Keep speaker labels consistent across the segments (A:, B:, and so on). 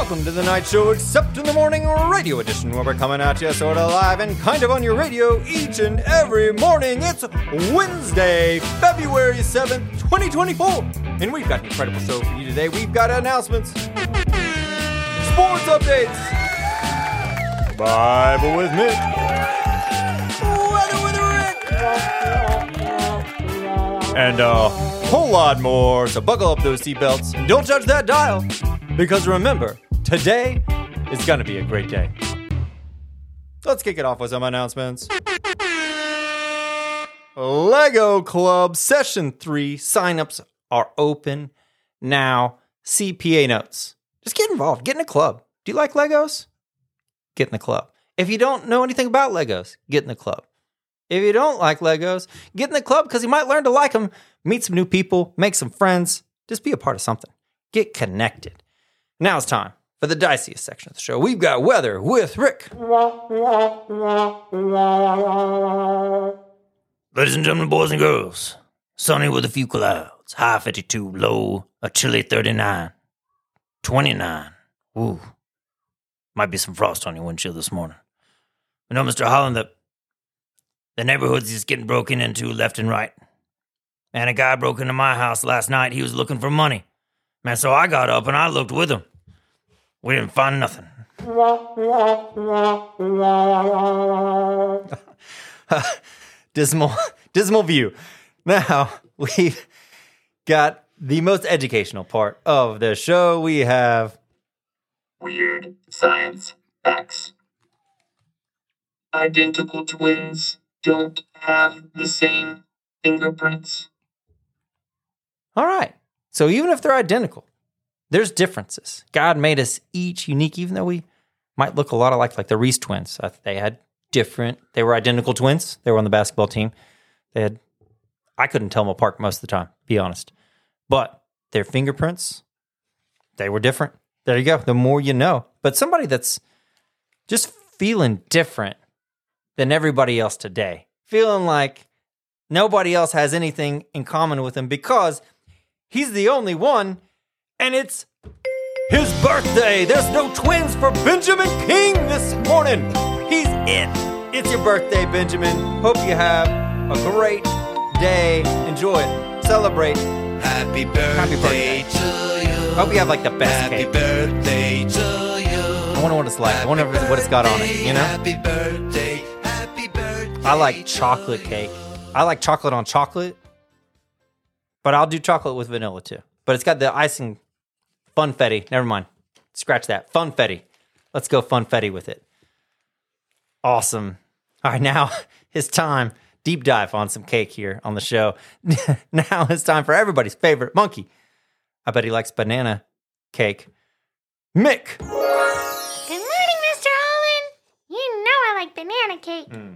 A: welcome to the Knight show, except in the morning radio edition, where we're coming at you sort of live and kind of on your radio each and every morning. It's Wednesday, February 7th, 2024, and we've got an incredible show for you today. We've got announcements, sports updates, Bible with Mick, weather with Rick, and a whole lot more. So buckle up those seatbelts and don't touch that dial. Because remember, today is going to be a great day. Let's kick it off with some announcements. Lego Club Session 3 signups are open now. CPA notes. Just get involved. Get in a club. Do you like Legos? Get in the club. If you don't know anything about Legos, get in the club. If you don't like Legos, get in the club because you might learn to like them, meet some new people, make some friends, just be a part of something. Get connected. Now it's time for the diciest section of the show. We've got weather with Rick.
B: Ladies and gentlemen, boys and girls, sunny with a few clouds, high 52, low, a chilly 39, 29. Ooh, might be some frost on your windshield this morning. You know, Mr. Holland, that the neighborhood's just getting broken into left and right. And a guy broke into my house last night. He was looking for money. Man, so I got up and I looked with him. We didn't find nothing.
A: dismal, dismal view. Now we've got the most educational part of the show. We have
C: Weird science facts. Identical twins don't have the same fingerprints.
A: all right. So even if they're identical, there's differences. God made us each unique, even though we might look a lot alike, like the Reese twins. They had different. They were identical twins. They were on the basketball team. They had. I couldn't tell them apart most of the time. Be honest, but their fingerprints, they were different. There you go. The more you know. But somebody that's just feeling different than everybody else today, feeling like nobody else has anything in common with him because he's the only one, and it's his birthday. There's no twins for Benjamin King this morning. He's it. It's your birthday, Benjamin. Hope you have a great day. Enjoy it. Celebrate.
D: Happy birthday, Happy
A: birthday.
D: to you.
A: Hope you have like the best
D: Happy
A: cake.
D: birthday to you.
A: I wonder what it's like. I wonder what it's got on it, you know?
D: Happy birthday, happy birthday.
A: I like chocolate cake. I like chocolate on chocolate, but I'll do chocolate with vanilla too. But it's got the icing funfetti. Never mind. Scratch that. Funfetti. Let's go funfetti with it. Awesome. All right, now it's time. Deep dive on some cake here on the show. now it's time for everybody's favorite monkey. I bet he likes banana cake. Mick.
E: Good morning, Mr. Holland. You know I like banana cake. Hmm.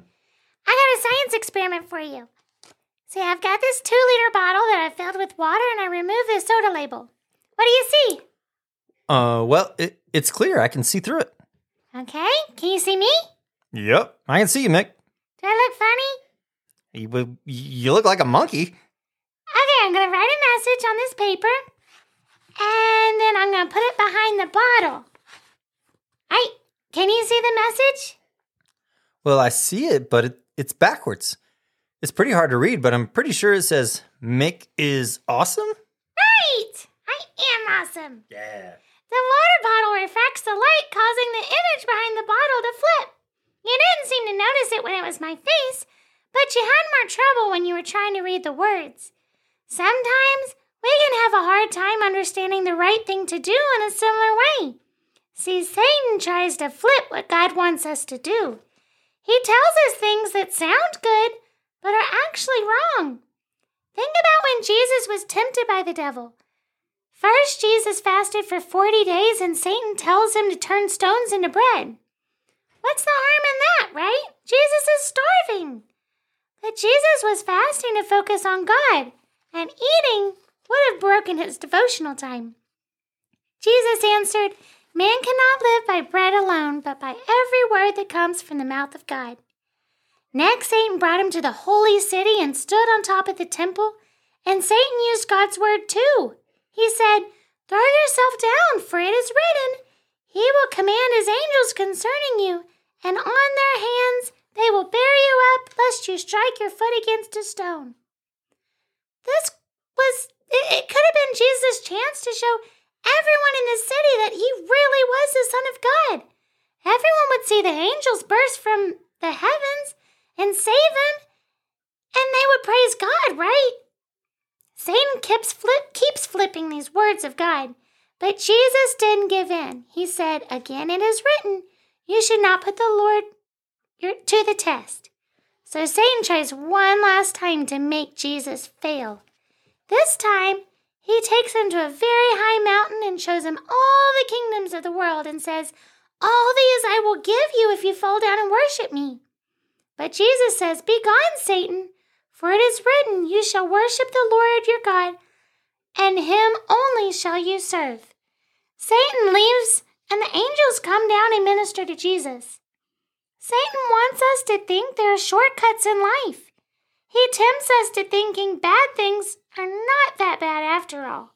E: I got a science experiment for you. See, I've got this two liter bottle that I filled with water and I removed the soda label. What do you see?
A: Uh, well, it, it's clear. I can see through it.
E: Okay, can you see me?
A: Yep. I can see you, Mick.
E: Do I look funny?
A: You, you look like a monkey.
E: Okay, I'm gonna write a message on this paper and then I'm gonna put it behind the bottle. I can you see the message?
A: Well, I see it, but it, it's backwards. It's pretty hard to read, but I'm pretty sure it says Mick is awesome.
E: Right! I am awesome.
A: Yeah.
E: The water bottle refracts the light, causing the image behind the bottle to flip. You didn't seem to notice it when it was my face, but you had more trouble when you were trying to read the words. Sometimes we can have a hard time understanding the right thing to do in a similar way. See, Satan tries to flip what God wants us to do. He tells us things that sound good, but are actually wrong. Think about when Jesus was tempted by the devil. First, Jesus fasted for 40 days, and Satan tells him to turn stones into bread. What's the harm in that, right? Jesus is starving. But Jesus was fasting to focus on God, and eating would have broken his devotional time. Jesus answered, Man cannot live by bread alone, but by every word that comes from the mouth of God. Next, Satan brought him to the holy city and stood on top of the temple, and Satan used God's word too. He said, Throw yourself down, for it is written, He will command his angels concerning you, and on their hands they will bear you up, lest you strike your foot against a stone. This was, it, it could have been Jesus' chance to show everyone in the city that he really was the Son of God. Everyone would see the angels burst from the heavens and save him, and they would praise God, right? Satan keeps, flip, keeps flipping these words of God, but Jesus didn't give in. He said, Again, it is written, you should not put the Lord to the test. So Satan tries one last time to make Jesus fail. This time, he takes him to a very high mountain and shows him all the kingdoms of the world and says, All these I will give you if you fall down and worship me. But Jesus says, Begone, Satan, for it is written, You shall worship the Lord your God, and him only shall you serve. Satan leaves, and the angels come down and minister to Jesus. Satan wants us to think there are shortcuts in life. He tempts us to thinking bad things are not that bad after all.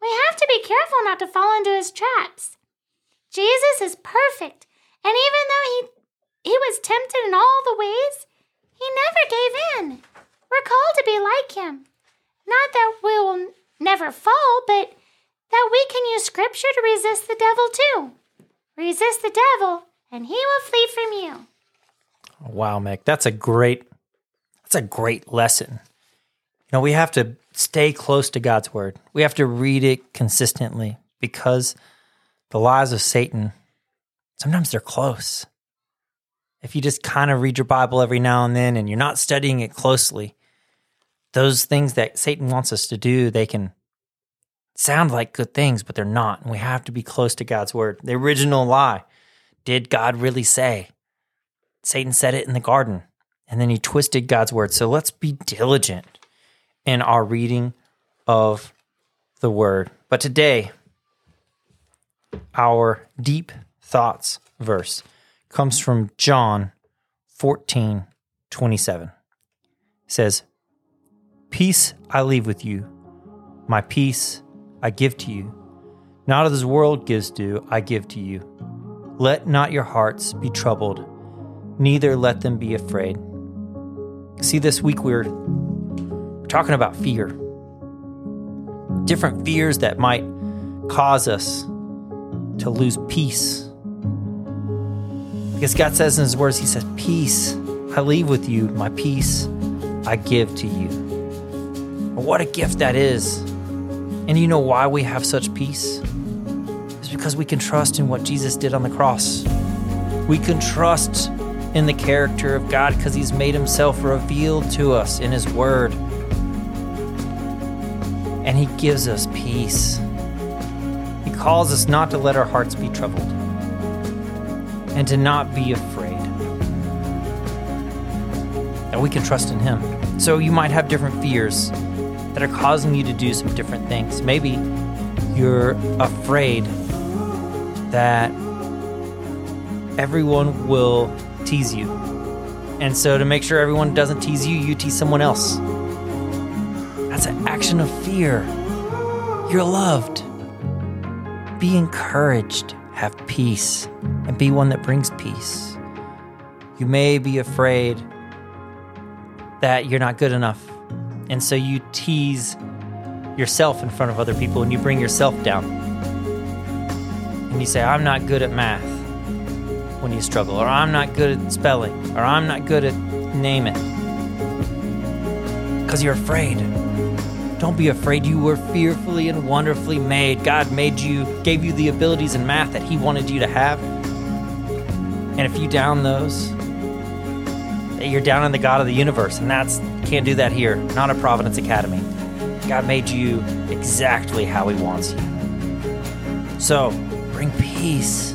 E: We have to be careful not to fall into his traps. Jesus is perfect, and even though he, he was tempted in all the ways, he never gave in. We're called to be like him. Not that we will never fall, but that we can use scripture to resist the devil too. Resist the devil, and he will flee from you.
A: Wow, Mick, that's a great that's a great lesson. You know, we have to stay close to God's word. We have to read it consistently because the lies of Satan sometimes they're close. If you just kind of read your Bible every now and then and you're not studying it closely, those things that Satan wants us to do, they can sound like good things, but they're not. And we have to be close to God's word. The original lie did God really say? Satan said it in the garden, and then he twisted God's word. So let's be diligent in our reading of the word. But today, our deep thoughts verse comes from John 14 27. It says, Peace I leave with you, my peace I give to you. Not as the world gives do, I give to you. Let not your hearts be troubled, neither let them be afraid. See, this week we're talking about fear. Different fears that might cause us to lose peace. Because God says in His words, He says, Peace I leave with you, my peace I give to you. What a gift that is. And you know why we have such peace? It's because we can trust in what Jesus did on the cross. We can trust in the character of God because He's made Himself revealed to us in His Word. And He gives us peace. He calls us not to let our hearts be troubled and to not be afraid. That we can trust in Him. So you might have different fears that are causing you to do some different things. Maybe you're afraid that everyone will tease you. And so, to make sure everyone doesn't tease you, you tease someone else. That's an action of fear. You're loved. Be encouraged, have peace, and be one that brings peace. You may be afraid that you're not good enough. And so you tease yourself in front of other people and you bring yourself down. And you say, I'm not good at math when you struggle, or I'm not good at spelling, or I'm not good at name it. Because you're afraid. Don't be afraid. You were fearfully and wonderfully made. God made you, gave you the abilities in math that He wanted you to have. And if you down those, you're down in the God of the universe, and that's can't do that here. Not at Providence Academy. God made you exactly how He wants you. So bring peace.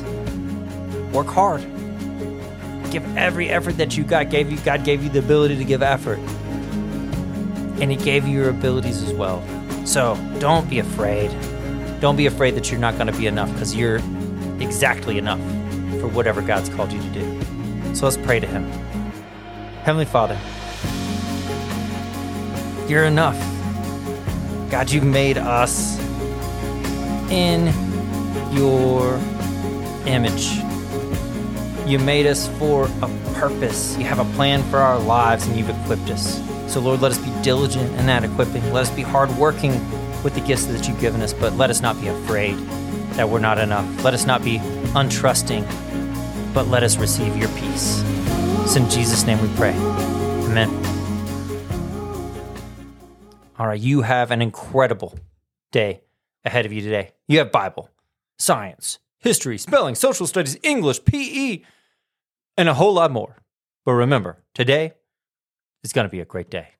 A: Work hard. Give every effort that you got. Gave you God gave you the ability to give effort, and He gave you your abilities as well. So don't be afraid. Don't be afraid that you're not going to be enough because you're exactly enough for whatever God's called you to do. So let's pray to Him. Heavenly Father, you're enough. God, you made us in your image. You made us for a purpose. You have a plan for our lives and you've equipped us. So, Lord, let us be diligent in that equipping. Let us be hardworking with the gifts that you've given us, but let us not be afraid that we're not enough. Let us not be untrusting, but let us receive your peace. It's in Jesus' name we pray. Amen. All right, you have an incredible day ahead of you today. You have Bible, science, history, spelling, social studies, English, PE, and a whole lot more. But remember, today is going to be a great day.